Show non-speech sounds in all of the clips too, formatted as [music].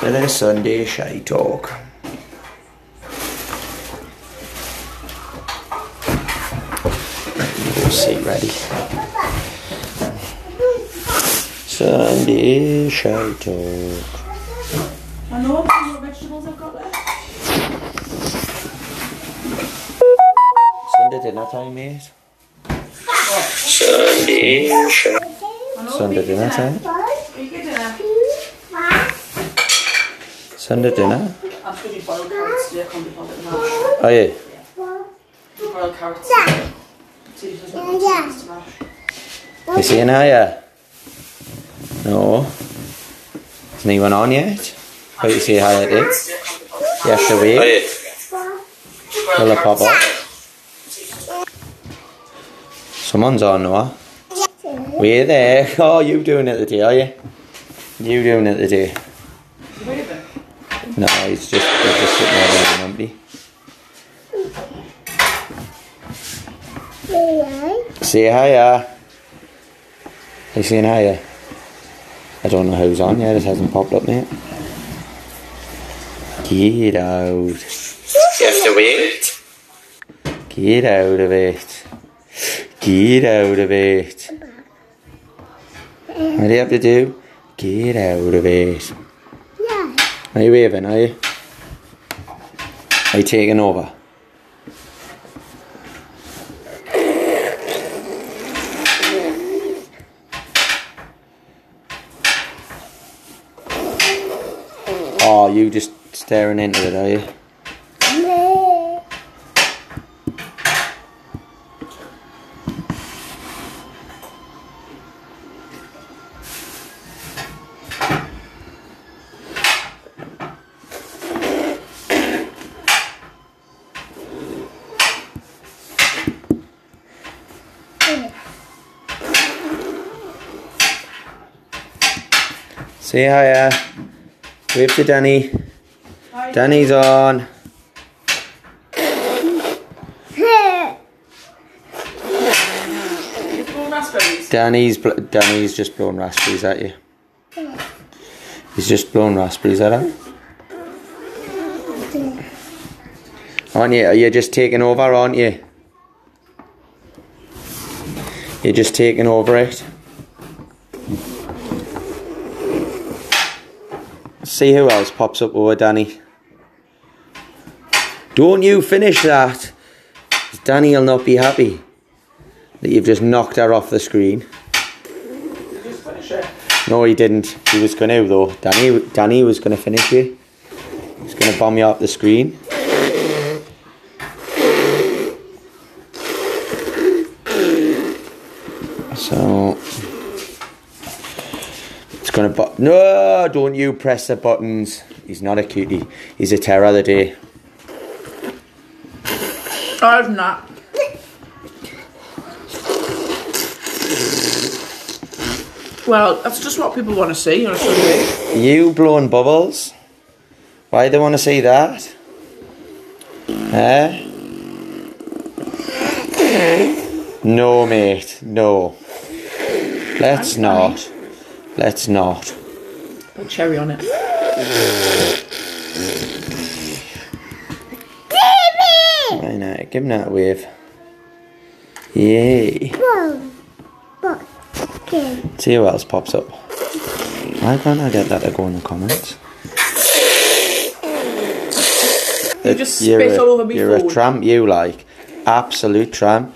Bit of Sunday shite talk. Right, seat ready. Sunday shite talk. I know what vegetables I've got left. Sunday dinner time, mate. Sunday. Sunday dinner time. Vegan dinner. Sunday dinner. I'm just going to boiled carrots today. I can't be bothered mash. Oh yeah. Boiled carrots. See if there's not much to mash. You saying hiya? No. Is anyone on yet? How you say hiya to? Yes, the way. Will it pop up? Someone's on, Noah. We're there. [laughs] Oh, you doing it today, are you? You doing it today? No, he's just, he's just sitting there being empty. Say hiya. Are you saying hiya? I don't know who's on yet, it hasn't popped up yet. Get out. You have to wait. Get out of it. Get out of it. What do you have to do? Get out of it. Are you waving, are you? Are you taking over? Oh, you just staring into it, are you? Say hiya. Uh, wave to Danny. Hi. Danny's on. You blown raspberries. Danny's bl- Danny's just blown raspberries at you. He's just blown raspberries at her. Aren't you? You're you just taking over, aren't you? You're just taking over it. See who else pops up over Danny. Don't you finish that. Danny will not be happy that you've just knocked her off the screen. No, he didn't. He was going to though. Danny, Danny was going to finish you. He's going to bomb you off the screen. So it's going to. Bu- no, don't you press the buttons. He's not a cutie. He's a terror of the day. I've not. Well, that's just what people want to see on a Sunday. You blowing bubbles? Why they want to see that? Eh? No, mate. No. Let's I'm not. Let's not. Put cherry on it. Why not? Give him that wave. Yay. See who else pops up. Why can't I get that to go in the comments? You just You're spit a- all over me You're a phone. tramp, you like. Absolute tramp.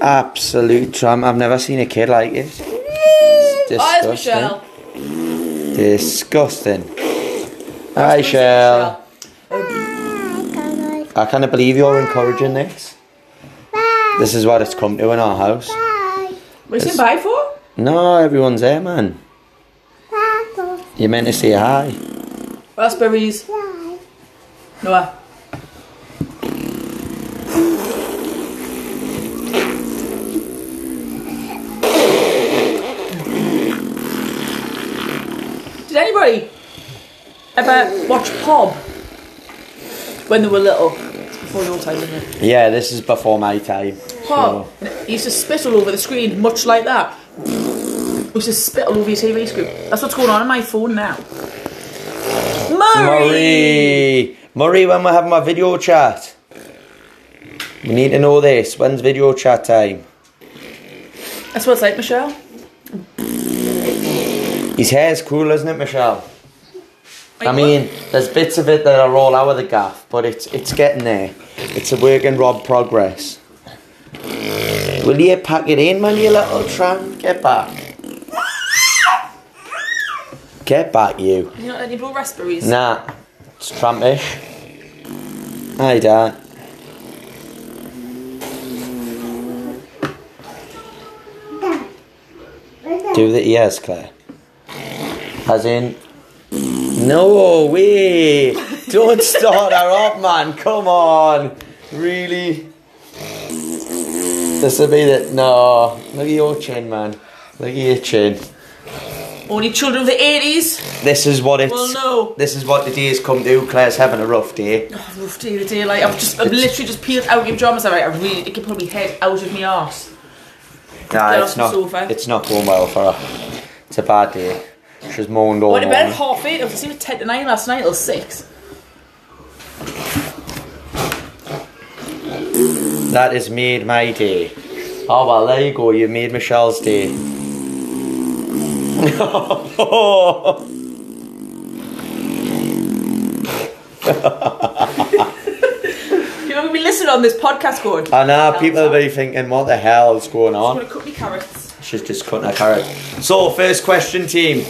Absolute tramp. I've never seen a kid like it. Hi, it's Disgusting. Michelle. Disgusting. Hi, That's Shell. I can't believe you're encouraging this. This is what it's come to in our house. What are you saying bye for? No, everyone's there, man. You're meant to say hi. Raspberries. Noah. Anybody ever watch Pob when they were little? It's before your time, isn't it? Yeah, this is before my time. Pob. He used to spit all over the screen, much like that. He used to spit all over your TV screen. That's what's going on on my phone now. Murray! Murray. Murray, when we're having my video chat. We need to know this. When's video chat time? That's what it's like, Michelle. His hair's cool, isn't it, Michelle? I mean, there's bits of it that are all out of the gaff, but it's it's getting there. It's a work in Rob progress. Will you pack it in, man, you little tramp? Get back. Get back, you. you not any blue raspberries? Nah, it's trampish. Hi, Dan. Do the ears, Claire. As in, no way! Don't start her up, man. Come on, really? This will be the no. Look at your chin, man. Look at your chin. Only children of the 80s? This is what it's. Well, no. This is what the day has come to. Claire's having a rough day. Oh, rough day to day. Like, I've just, I've literally just peeled out your pajamas. Like, I really, it could probably head out of my arse. Nah, Get it's off the not. sofa. It's not going well for her. It's a bad day. She's moaned all Went to bed morning. at half eight. I was asleep at 10 to 9 last night till 6. That has made my day. Oh well, there you go. You made Michelle's day. You're going to be listening on this podcast going. I know people will be thinking, what the hell is going on? I'm on? going to cut me carrots. She's just cutting her carrot. So, first question, team.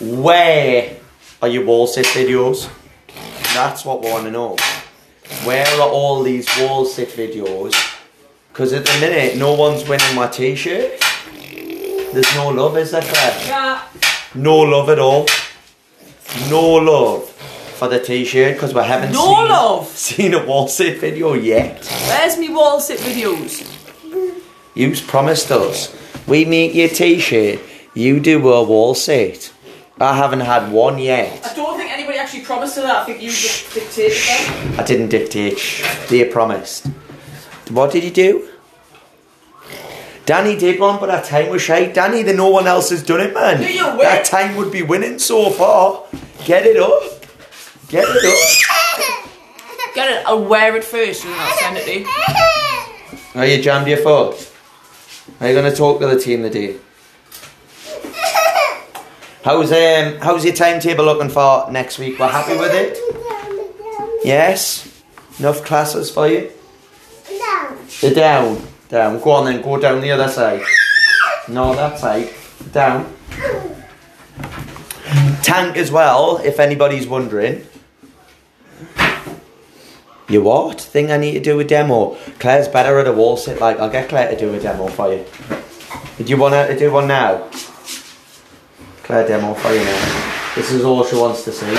Where are your wall sit videos? That's what we want to know. Where are all these wall sit videos? Because at the minute, no one's winning my t-shirt. There's no love, is there, Claire? Yeah. No love at all. No love for the t-shirt because we haven't No seen, love? [laughs] seen a wall sit video yet. Where's me wall sit videos? You've promised us. We make your T-shirt. you do a wall sit. I haven't had one yet. I don't think anybody actually promised her that. I think you just dictated that. I didn't dictate. They promised. What did you do? Danny did one, but that time was shite. Danny, the no one else has done it, man. Do you win? That time would be winning so far. Get it up. Get it up. Get it. I'll wear it first and then I'll send it to you. Are you jammed your foot? Are you going to talk to the team today? How's um how's your timetable looking for next week? We're happy with it. Yes. Enough classes for you. Down. The down, down. Go on then. Go down the other side. No, that side. Down. Tank as well. If anybody's wondering. You what? Think I need to do a demo? Claire's better at a wall sit. Like I'll get Claire to do a demo for you. Do you want her to do one now? Claire demo for you now. This is all she wants to see.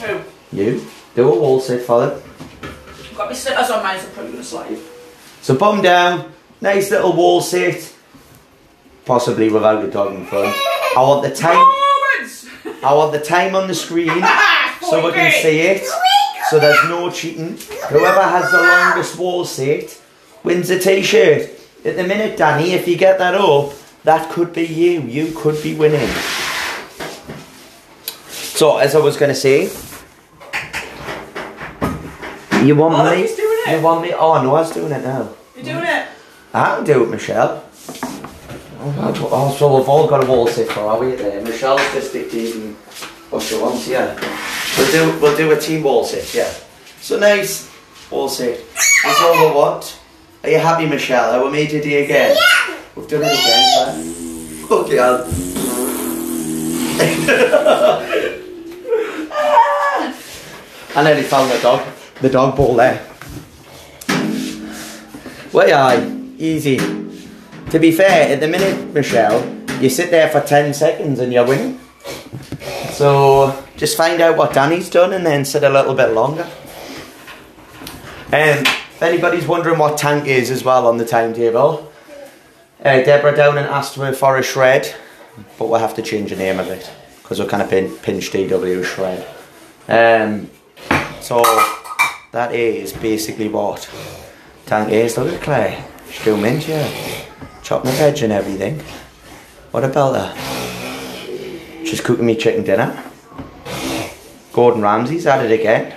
Who? You do a wall sit for them. Got my slippers on mine, so probably going to slide. So bum down, nice little wall sit. Possibly without a dog in front. I want the time. Moments! I want the time on the screen [laughs] so we can see it. So there's no cheating. Whoever has the longest wall sit wins a t-shirt. At the minute, Danny, if you get that up, that could be you. You could be winning. So as I was going to say, you want Oh, me? he's doing it. You want me? Oh no, I was doing it now. You're doing it. I can do it, Michelle. Oh, oh, so we've all got a wall sit for, are we? There, Michelle's just dictating what she wants. Yeah, we'll do we'll do a team wall sit. Yeah, so nice wall sit. That's all we want. Are you happy, Michelle? How we made your day again? Yeah. We've done it again. man. Okay, I'll. I nearly found the dog, the dog ball there. Well, aye, easy. To be fair, at the minute, Michelle, you sit there for 10 seconds and you're winning. So just find out what Danny's done and then sit a little bit longer. Um, if anybody's wondering what tank is as well on the timetable, uh, Deborah Down asked me for a shred, but we'll have to change the name of it because we're kind of pin, pinched DW shred. Um, so that is basically what tank is. Look at Claire, she's doing mint, yeah. Chopping the veg and everything. What a belter. She's cooking me chicken dinner. Gordon Ramsay's at it again.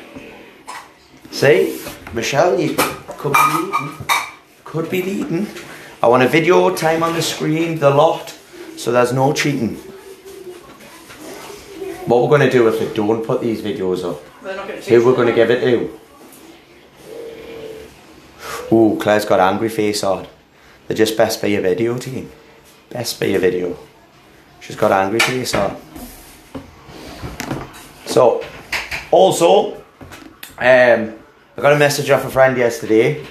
See, Michelle, you could be leading. Could be leading. I want a video time on the screen, the lot, so there's no cheating. What we're going to do if we don't put these videos up? They're not gonna Who we're going to give it to? Ooh, Claire's got angry face on. They just best be a video team. Best be a video. She's got angry face on. So, also, um, I got a message off a friend yesterday.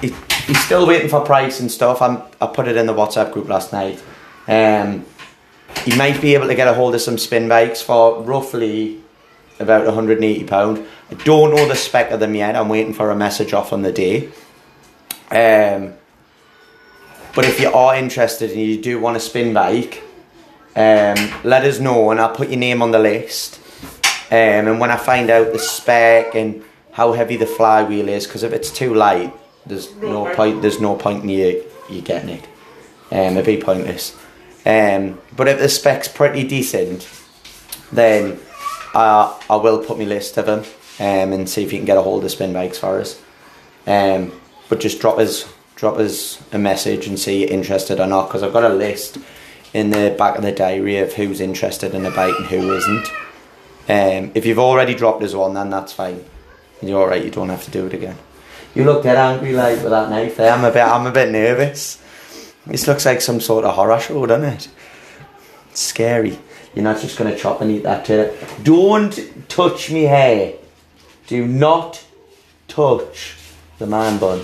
He, he's still waiting for price and stuff. I'm, I put it in the WhatsApp group last night. Um, he might be able to get a hold of some spin bikes for roughly about 180 pound. I don't know the spec of them yet. I'm waiting for a message off on the day. Um, but if you are interested and you do want a spin bike, um, let us know and I'll put your name on the list. Um, and when I find out the spec and how heavy the flywheel is, because if it's too light, there's no point. There's no point in you you getting it. Um, it'd be pointless. Um, but if the spec's pretty decent, then I I will put my list of them um, and see if you can get a hold of spin bikes for us. Um, but just drop us drop us a message and see you're interested or not because I've got a list in the back of the diary of who's interested in a bike and who isn't. Um, if you've already dropped us one, then that's fine. You're all right. You don't have to do it again. You look dead angry like with that knife there. I'm a bit. I'm a bit nervous. This looks like some sort of horror show, doesn't it? It's scary. You're not just gonna chop and eat that tail. Don't touch me hair. Do not touch the man bun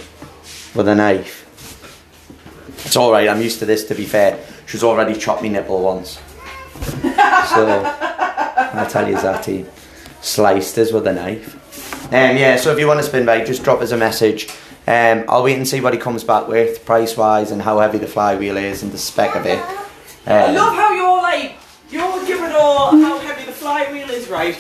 with a knife. It's all right. I'm used to this. To be fair, she's already chopped me nipple once. [laughs] so I'll tell you that he sliced us with a knife. Um, yeah, so if you want to spin bike, just drop us a message. Um, I'll wait and see what he comes back with, price wise, and how heavy the flywheel is and the spec of it. I Um, love how you're like, you're giving all how heavy the flywheel is, right?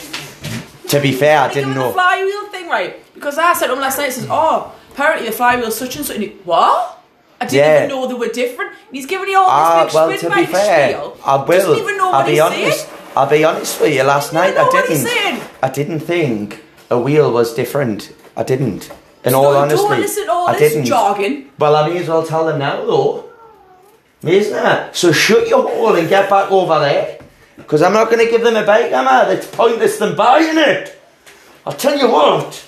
to be fair, I didn't know. The flywheel thing, right? Because I said to him last night, says, oh, apparently the flywheel's such and such. And he, what? I didn't Yeah. even know they were different. And he's giving you all Ah, this big well, spin to be bike fair, spiel. I will. Doesn't even know I'll be honest. saying. I'll be honest with you. Last night I didn't. I didn't think a wheel was different. I didn't. In So all don't honesty, listen to all I this didn't. jargon. Well, I may as well tell them now, though. Isn't it? So shut your hole and get back over there. Because I'm not going to give them a bike, am I? It's pointless them buying it. I'll tell you what.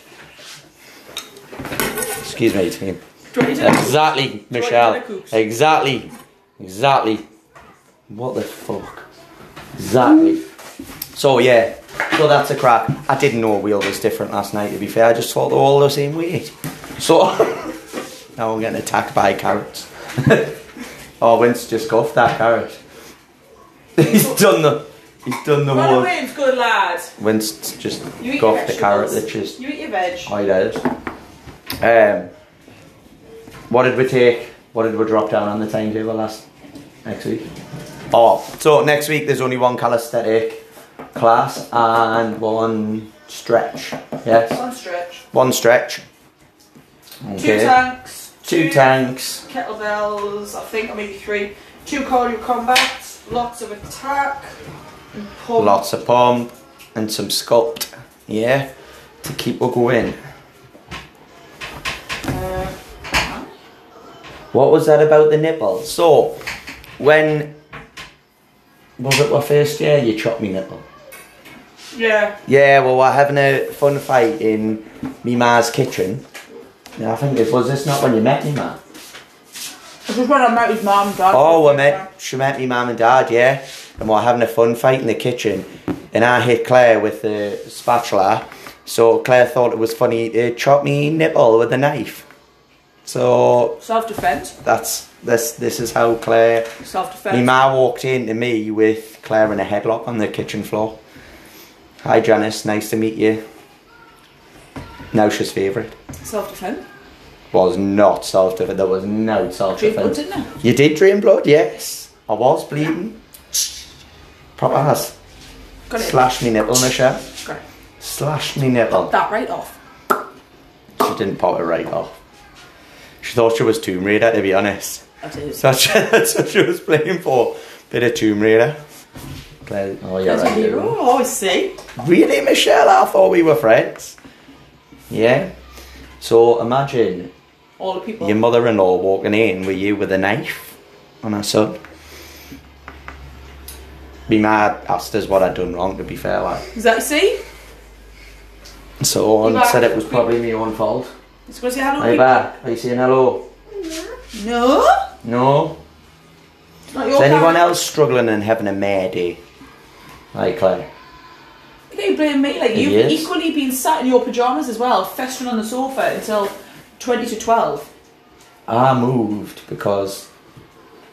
Excuse me, team. Exactly, Michelle. Exactly. Exactly. What the fuck? Exactly. So yeah, so that's a crack. I didn't know a wheel was different last night. To be fair, I just thought they were all the same weight. So [laughs] now I'm getting attacked by carrots. [laughs] oh, Vince just guffed that carrot. [laughs] he's done the. He's done the Run whole. away, it's good lad. Vince just You eat the carrot vegetables. that just You eat your veg. highlighted. Um, what did we take? What did we drop down on the timetable last next week? Oh, so next week there's only one calisthenic class and one stretch. Yes, One stretch. one stretch. Two tanks. Two tanks. Kettlebells, I think, or maybe three. Two cardio combats. Lots of attack. And pump. Lots of pump and some sculpt. Yeah, to keep her going. Uh, What was that about the nipple? So, when was it my first year you chopped me nipple? yeah. Yeah, well, we're having a fun fight in me ma's kitchen. Yeah, I think it was this not when you met me ma. This was when I met his mum and dad. Oh, we met. She met me mum and dad, yeah, and we're having a fun fight in the kitchen, and I hit Claire with the spatula. So Claire thought it was funny to chop me nipple with a knife. So Self defense. that's this. This is how Claire. Self Me defense. ma walked into me with Claire in a headlock on the kitchen floor. Hi Janice, nice to meet you. Now she's favourite. Self defense. Was not self defense. There was no self Drain blood, defense. didn't it? You did drain blood, yes. I was bleeding. Proper ass. Got it. Slashed me nipple, Michelle. Got it. Slashed me nipple. That right off. She didn't pop it right off. She thought she was Tomb Raider, to be honest. That is. That's, that's what she was playing for. Bit of Tomb Raider. Claire, oh, you're There's a right. hero. Oh, I see. Really, Michelle? I thought we were friends. Yeah. So imagine All the people. your mother-in-law walking in with you with a knife on her son. Be mad, asked us what I'd done wrong. To be fair, like. Is that see? So You I said it was probably my own fault. It's going to say hello. Are you people. back? Are you saying hello? No. No. It's not your Is anyone else struggling and having a mare day? Hi, Claire. You can't blame me. Like you've Yes. equally been sat in your pajamas as well, festering on the sofa until twenty to twelve. I moved because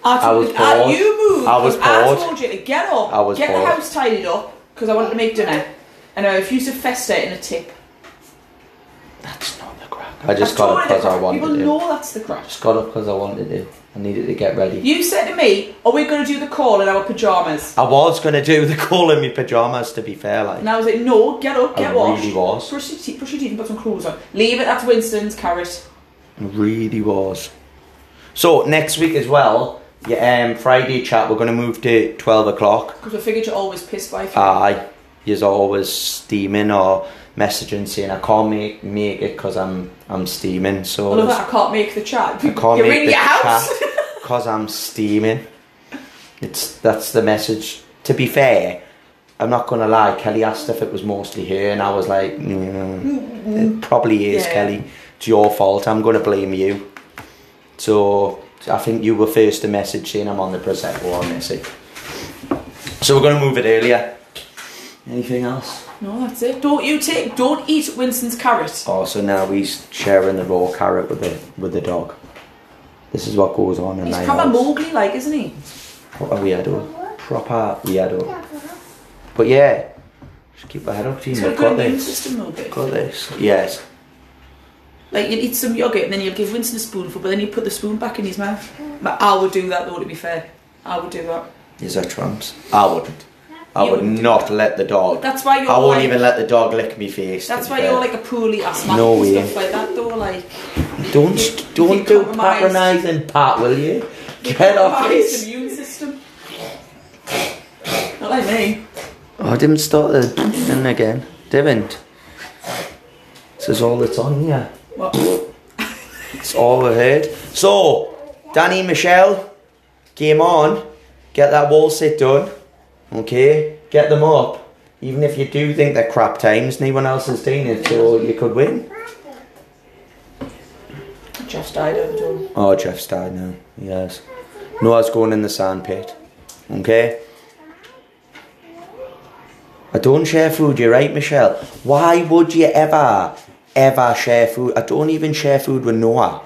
I, told was you- bored. you moved. I was 'cause I bored. told you to get up, I was get bored. the house tidied up because I wanted to make dinner, and I refused to fester in a tip. that's not the crack. I just got up because I wanted People to. know that's the crap. Just got up because I wanted to. I needed to get ready. You said to me, "Are we going to do the call in our pajamas?" I was going to do the call in my pyjamas, to be fair, like. And I was like, "No, get up, I get washed, really was. brush your teeth, brush your teeth, and put some clothes on. Leave it. That's Winston's carrot." I really was. So, next week as well, yeah, um, Friday chat, we're going to move to 12 o'clock. Because I figured you're always pissed by. Aye, you're always steaming or messaging saying I can't make make it because I'm I'm steaming. So I love that I can't make the chat. I can't You're make in the your house. [laughs] because I'm steaming. It's that's the message. To be fair, I'm not gonna lie. Kelly asked if it was mostly her, and I was like, mm, it probably is, Yeah. Kelly. It's your fault. I'm gonna blame you. So I think you were first to message saying I'm on the prosecco. I'll miss. So we're gonna move it earlier. Anything else? No, that's it. Don't you take, don't eat Winston's carrot. Oh, so now he's sharing the raw carrot with the with the dog. This is what goes on in He's my proper house. Mowgli like, isn't he? What a weirdo. Proper weirdo. But yeah, just keep your head up, team. He's got a We've got good immune this. system, though, bit. Got this. Yes. Like, you'd eat some yogurt and then you'd give Winston a spoonful, but then you'd put the spoon back in his mouth. But I would do that, though, to be fair. I would do that. These are trumps. I wouldn't. I You would wouldn't let the dog. That's why you're I won't like, even let the dog lick me face. That's why you're like a poorly asthmatic No and way. stuff like that, though. Like, Don't you- don't you do patronising, Pat. Will you? [laughs] Get off compromised this. immune system. Not like me. Oh, I didn't start the thing again. Didn't. This is all that's on here. What? [laughs] It's all we heard. So, Danny Michelle, game on. Get that wall sit done. Okay? Get them up. Even if you do think they're crap times, no one else has seen it, so you could win. Just died over Oh, Jeff's died now. Yes. Noah's going in the sandpit. Okay? I don't share food, you're right, Michelle. Why would you ever, ever share food? I don't even share food with Noah.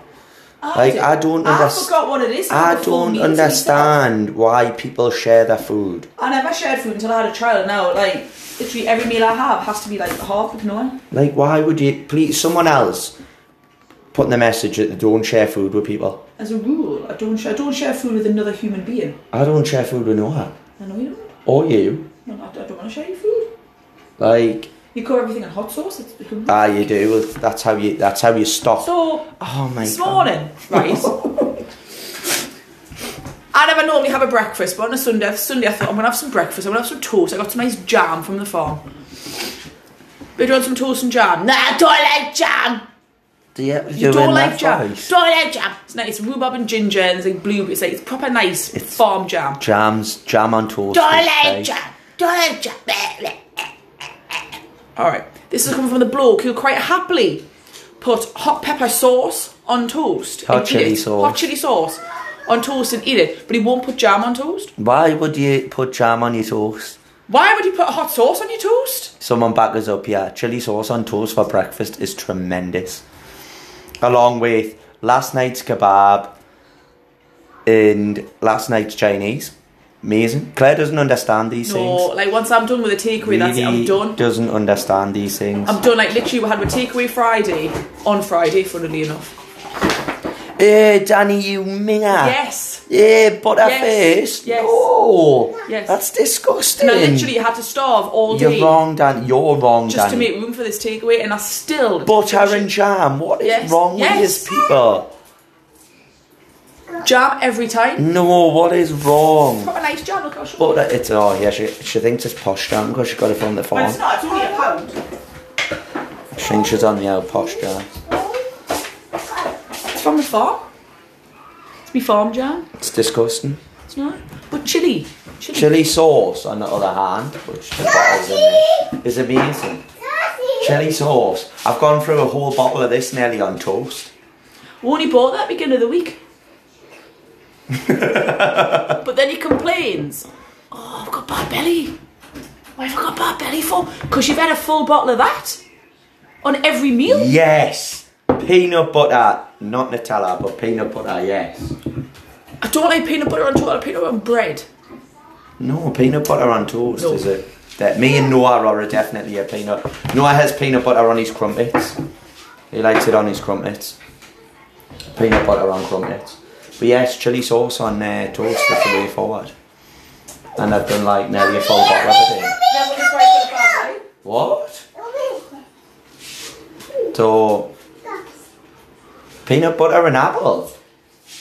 Like, I don't understand. I underst- forgot what it is. I have a full don't myself. understand why people share their food. I never shared food until I had a child. Now, like, literally every meal I have has to be like half with Noah. Like, why would you, please, someone else putting the message that they don't share food with people. As a rule, I don't. Share, I don't share food with another human being. I don't share food with Noah. I know you don't. Or you. No, I, I don't want to share your food. Like, You cook everything in hot sauce. Ah, you do. That's how you, that's how you stop. so Oh my this god. morning, right? [laughs] I never normally have a breakfast, but on a Sunday, Sunday I thought I'm gonna have some breakfast. I'm gonna have some toast. I got some nice jam from the farm. But you want some toast and jam? Nah, I don't like jam. Do you, You don't like jam? Don't like jam. It's nice. It's Rhubarb and ginger and it's like blue. It's like it's proper nice It's- farm jam. Jams, jam on toast. Don't like jam. Don't like jam. [laughs] All right. This is coming from the bloke who quite happily put hot pepper sauce on toast. Hot chilli sauce. Hot chili sauce on toast and eat it, but he won't put jam on toast. Why would you put jam on your toast? Why would you put hot sauce on your toast? Someone back us up yeah. Chili sauce on toast for breakfast is tremendous. Along with last night's kebab and last night's Chinese. Amazing. Claire doesn't understand these No, things. like once I'm done with the takeaway, that's it. I'm done. doesn't understand these things. I'm done. Like literally, we had a takeaway Friday on Friday, funnily enough. Hey, Danny, you minger. Yes. Yeah, butter Yes, face. yes, No. yes. That's disgusting. And I literally had to starve all day You're wrong, Dan. You're wrong, just to make room for this takeaway, and I still Butter and jam. What is Yes, wrong yes. with these people? Jam every time. No, what is wrong? Got a nice jam, look how she But it's oh yeah, she, she thinks it's posh jam because she got it from the Well, farm. it's not, it's only a pound. She thinks she's on the old posh jam. It's from the farm. It's me farm jam. It's disgusting. It's not. But chili. Chili. Chili sauce, on the other hand, which the bottle's in there, is amazing. Chili sauce. I've gone through a whole bottle of this nearly on toast. We only bought that at the beginning of the week. [laughs] but then he complains. Oh, I've got bad belly. Why have I got bad belly for? Because you've had a full bottle of that on every meal. Yes! Peanut butter, not Nutella, but peanut butter, yes. I don't like peanut butter on toast. I like peanut butter on bread. No, peanut butter on toast, No. is it? That me and Noah are definitely a peanut. Noah has peanut butter on his crumpets. He likes it on his crumpets. Peanut butter on crumpets. But yes, chili sauce on uh, toast is the way forward. And I've done like nearly a full bottle of it. in. What? So, peanut butter and apple.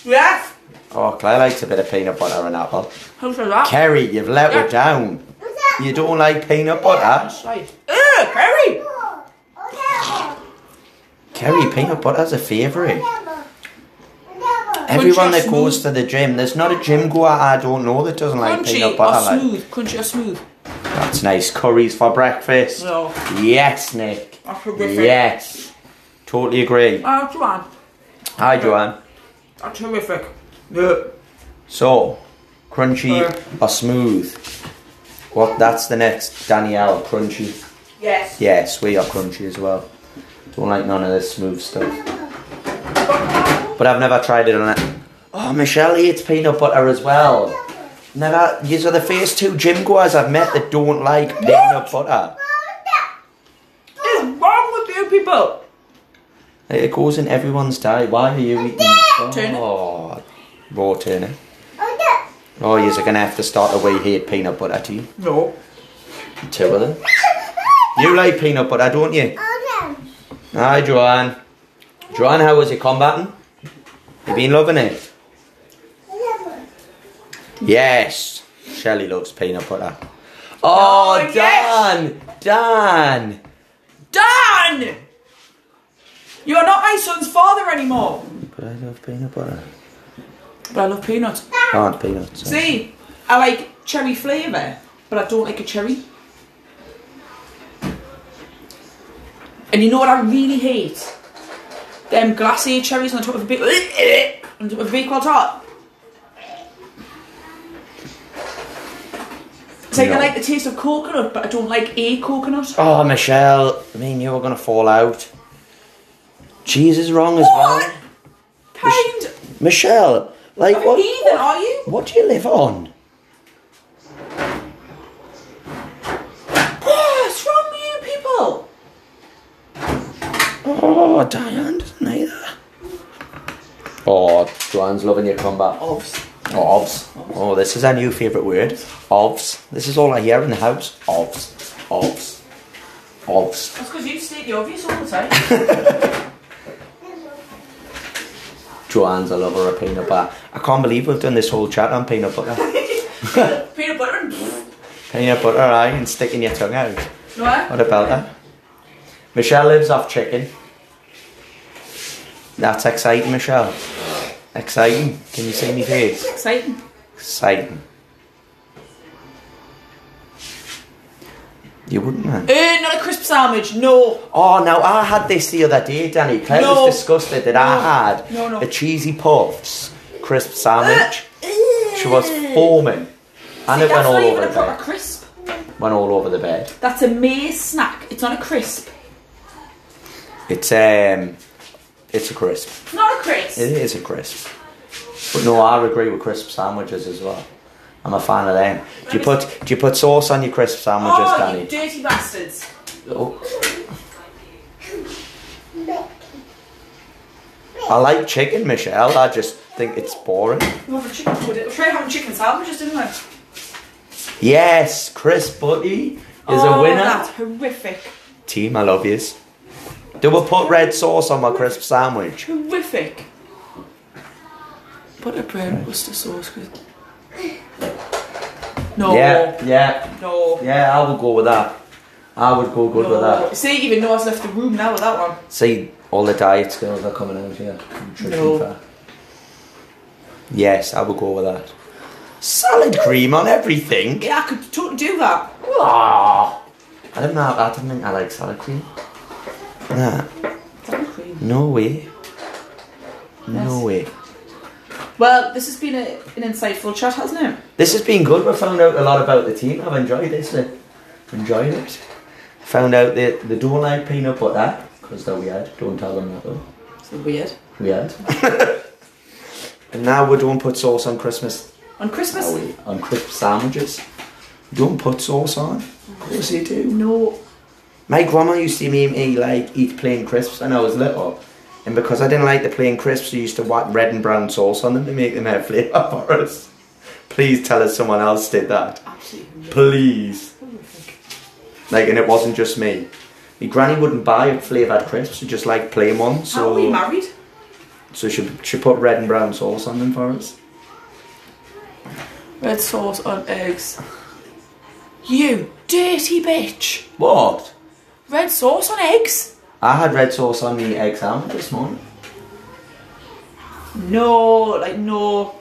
Yeah. Oh, Claire likes a bit of peanut butter and apple. How's that? Kerry, you've let her down. You don't like peanut butter? Ugh, Perry. Kerry, peanut butter's a favourite. Everyone that goes to the gym, there's not a gym goer I don't know that doesn't like Crunchy peanut or butter. Like. smooth? Crunchy or smooth? That's nice. Curries for breakfast. No. Yes, Nick. Yes. Totally agree. Oh, Joanne. Hi, Joanne. That's horrific. Yeah. So, crunchy Uh. or smooth? What? That's the next. Danielle, crunchy. Yes. Yes, we are crunchy as well. Don't like none of this smooth stuff. But I've never tried it on it. Oh, Michelle eats peanut butter as well. Never. These are the first two gym goers I've met that don't like peanut butter. What is wrong with you people? It goes in everyone's diet. Why are you eating? Turnip. Oh, raw turnip. Oh, you're gonna have to start a way hate peanut butter tea. No. Two of them. You like peanut butter, don't you? Hi, Joanne. Joanne, how was your combating? You been loving it? Yes. Shelley loves peanut butter. Oh, Oh, yes. Dan! Dan! Dan! You are not my son's father anymore. But I love peanut butter. But I love peanuts. Aren't peanuts. See, I like cherry flavour, but I don't like a cherry. And you know what I really hate? Them glassy cherries on the top of a big [laughs] on top of a tart. It's like No. I like the taste of coconut, but I don't like a coconut. Oh, Michelle, me and you are gonna fall out. Cheese is wrong as well. What kind Michelle, like what? heathen are you? What do you live on? What's wrong with you people? Oh, Diane doesn't. Oh, Joanne's loving your combat. Ovs. Oh, ovs. Oh, this is our new favourite word. Ovs. This is all I hear in the house. Ovs. Ovs. Ovs. That's because you state the obvious all the time. [laughs] Joanne's a lover of peanut butter. I can't believe we've done this whole chat on peanut butter. [laughs] Peanut butter and peanut butter, aye, and sticking your tongue out. what? What about that? Michelle lives off chicken. That's exciting, Michelle. Exciting. Can you see me face? Exciting. Exciting. You wouldn't, man. Uh, not a crisp sandwich, no. Oh, now I had this the other day, Danny. Claire No. was disgusted that I had No, no. a cheesy puffs crisp sandwich. She was foaming, and it went all over the bed. crisp. Went all over the bed. That's a maize snack. It's not a crisp. It's um, it's a crisp. Not a crisp. It is a crisp. But no, I agree with crisp sandwiches as well. I'm a fan of them. Do you put do you put sauce on your crisp sandwiches, oh, Danny? you dirty bastards. Oh. I like chicken, Michelle. I just think it's boring. We have a chicken pudding. Having chicken sandwiches, didn't we? Yes, Chris Butty is oh, a winner. That's horrific. Team, I love yous. Do we put red sauce on my crisp sandwich? Horrific. Butter bread, Worcester sauce. 'cause- No. Yeah, yeah, No. yeah. I would go with that. I would go good with that. See, even Noah's left the room now with that one. See, all the diet skills are coming out here. No. Yes, I would go with that. Salad cream on everything. Yeah, I could do that. Ah, I don't know. I don't think I like salad cream. Cream. no way. No Yes. way. Well, this has been a, an insightful chat, hasn't it? This has been good. We found out a lot about the team. I've enjoyed this. uh, Enjoyed it. Found out that they don't like peanut butter because they're weird. Don't tell them that though. It's weird. Weird. [laughs] and now we don't put sauce on Christmas. On Christmas? Are we? On crisp sandwiches. Don't put sauce on. Of course you do. No. My grandma used to make me like eat plain crisps when I was little. And because I didn't like the plain crisps, she used to whack red and brown sauce on them to make them have flavour [laughs] for us. Please tell us someone else did that. Absolutely Please. Oh, horrific. Like, and it wasn't just me. My granny wouldn't buy flavoured crisps, she just liked plain ones. So, How are we married? so she, she put red and brown sauce on them for us. Red sauce on eggs. You dirty bitch. What? Red sauce on eggs? I had red sauce on the egg sandwich this morning. No, like no.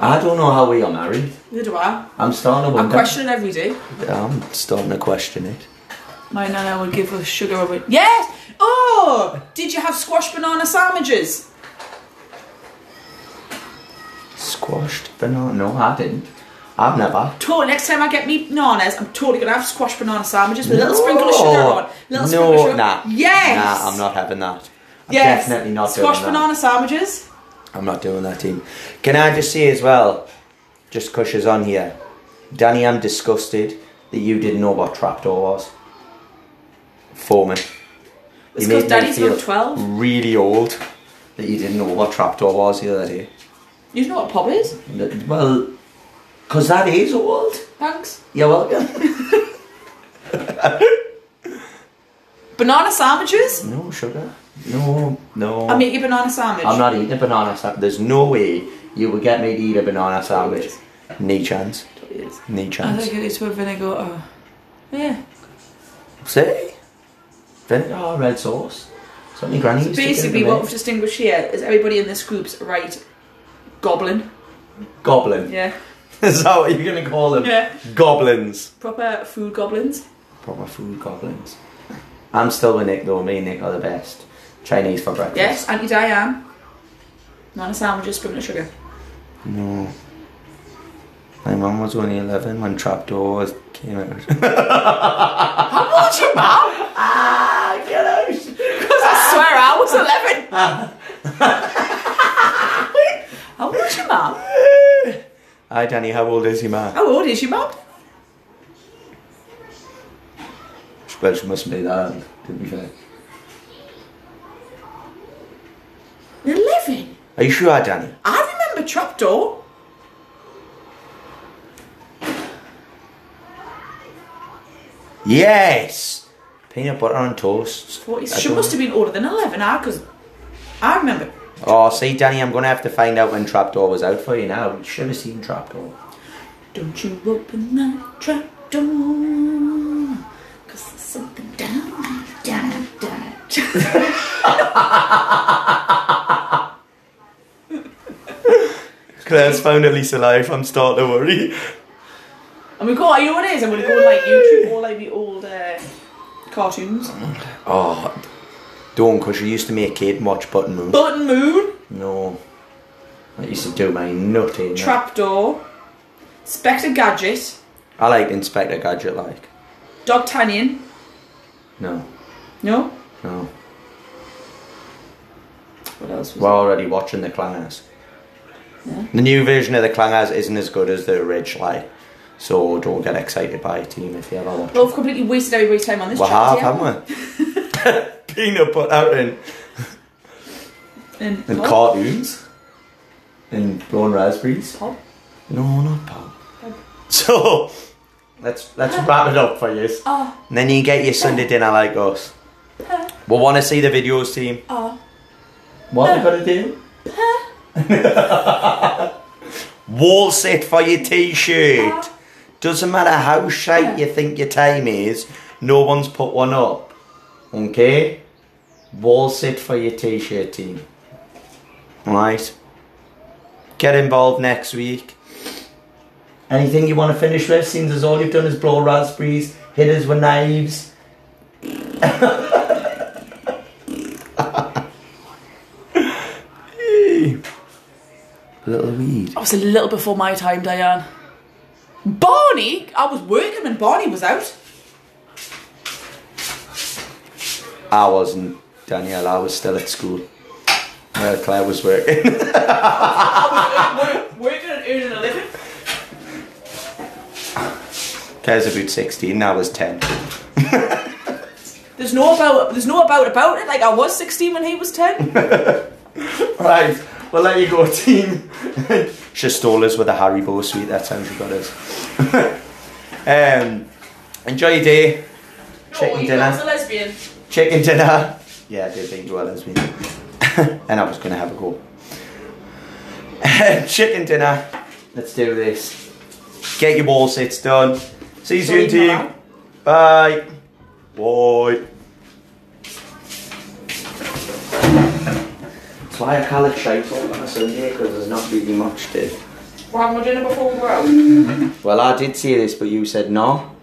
I don't know how we are married. Neither do I. I'm starting to I'm wonder. questioning every day. I'm starting to question it. My nana would give us sugar over. Yes! Oh! Did you have squash banana sandwiches? Squashed banana? No, I didn't. I've never. Totally. Next time I get me bananas, I'm totally gonna have squash banana sandwiches with a little sprinkle of sugar on. Little no, sprinkle of sugar. nah. Yes. Nah, I'm not having that. I'm Yes. definitely not Squash doing that. banana sandwiches. I'm not doing that, team. Can I just say as well, just cushes on here, Danny, I'm disgusted that you didn't know what trapdoor was. Foreman. It's because me feel 12. Really old that you didn't know what trapdoor was the other day. You know what Pob is? Well, because that is old. Thanks. You're welcome. [laughs] Banana sandwiches? no sugar. No, no. I make you a banana sandwich. I'm not eating a banana sandwich. There's no way you would get me to eat a banana sandwich. Knee chance. Knee I think it is with vinegar. Oh. Yeah. See? Vinegar or oh, red sauce. Something granny So basically, what we've distinguished here is everybody in this group's right goblin. Goblin. Yeah. [laughs] Is that what you're going to call them? Yeah. Goblins. Proper food goblins. Proper food goblins. I'm still with Nick though. Me and Nick are the best. Chinese for breakfast. Yes, Auntie Diane. Banana sandwiches, sprinkle of sugar. No. My mum was only 11 when Trapdoor came out. [laughs] How old's your mum? ah, get out! Because I swear I was 11. [laughs] How old's your mum? Hi Danny, how old is your man? How old is your mum? Well, she must be that old, to be fair. 11. Are you sure, Danny? I remember Trapdoor. Yes! Peanut butter on toast. 40. She must have been older than 11 now, because I remember. Oh, see, Danny, I'm going to have to find out when Trapdoor was out for you now. You should have seen Trapdoor. Don't you open that trap door, cause there's something down, down, down. Claire's found Elisa Life. I'm starting to worry. And we go, you know what it is? I'm gonna go on like YouTube, all like the old uh, cartoons. Oh, don't, because she used to make Kate watch Button Moon. Button Moon, No. That used to do my nutty. Trapdoor, Spectre Gadget, I like Inspector Gadget, like. Dogtanian. No, No? no. What else was We're already watching the Clangers. Yeah. The new version of the Clangers isn't as good as the original, like. So don't get excited by it, team, if you ever watch. Well, we've completely wasted everybody's time on this We have, haven't we? [laughs] [laughs] Peanut butter and, And, and cartoons. And blown raspberries. Pop? No, not pop. So let's let's wrap it up for you. Oh, And then you get your Sunday dinner like us. uh, We want to see the videos, team. oh, What we going to do? [laughs] Wall sit for your t-shirt. Doesn't matter how shite you think your time is, no one's put one up. Okay? Wall sit for your t-shirt team. Right. Get involved next week. Anything you want to finish with? Seems as all you've done is blow raspberries, hit us with knives. A [laughs] little weed. I was a little before my time, Diane. Barney, I was working when Barney was out. I wasn't, Danielle, I was still at school. Well, Claire was working. Was [laughs] working and earning a living. Claire's about 16, I was 10. There's no about. There's no about about it. Like I was 16 when he was 10. [laughs] Right, we'll let you go, team. [laughs] she stole us with a Haribo sweet, that's how she got us. um, enjoy your day. Chicken you dinner. a lesbian. Chicken dinner. Yeah, I did think you were lesbian. and I was going to have a go. [laughs] Chicken dinner. Let's do this. Get your wall sits done. See you soon, team. Bye. Bye. That's why I call it shite on a Sunday because there's not really much to. We're having our dinner before we go. Well, I did say this, but you said no.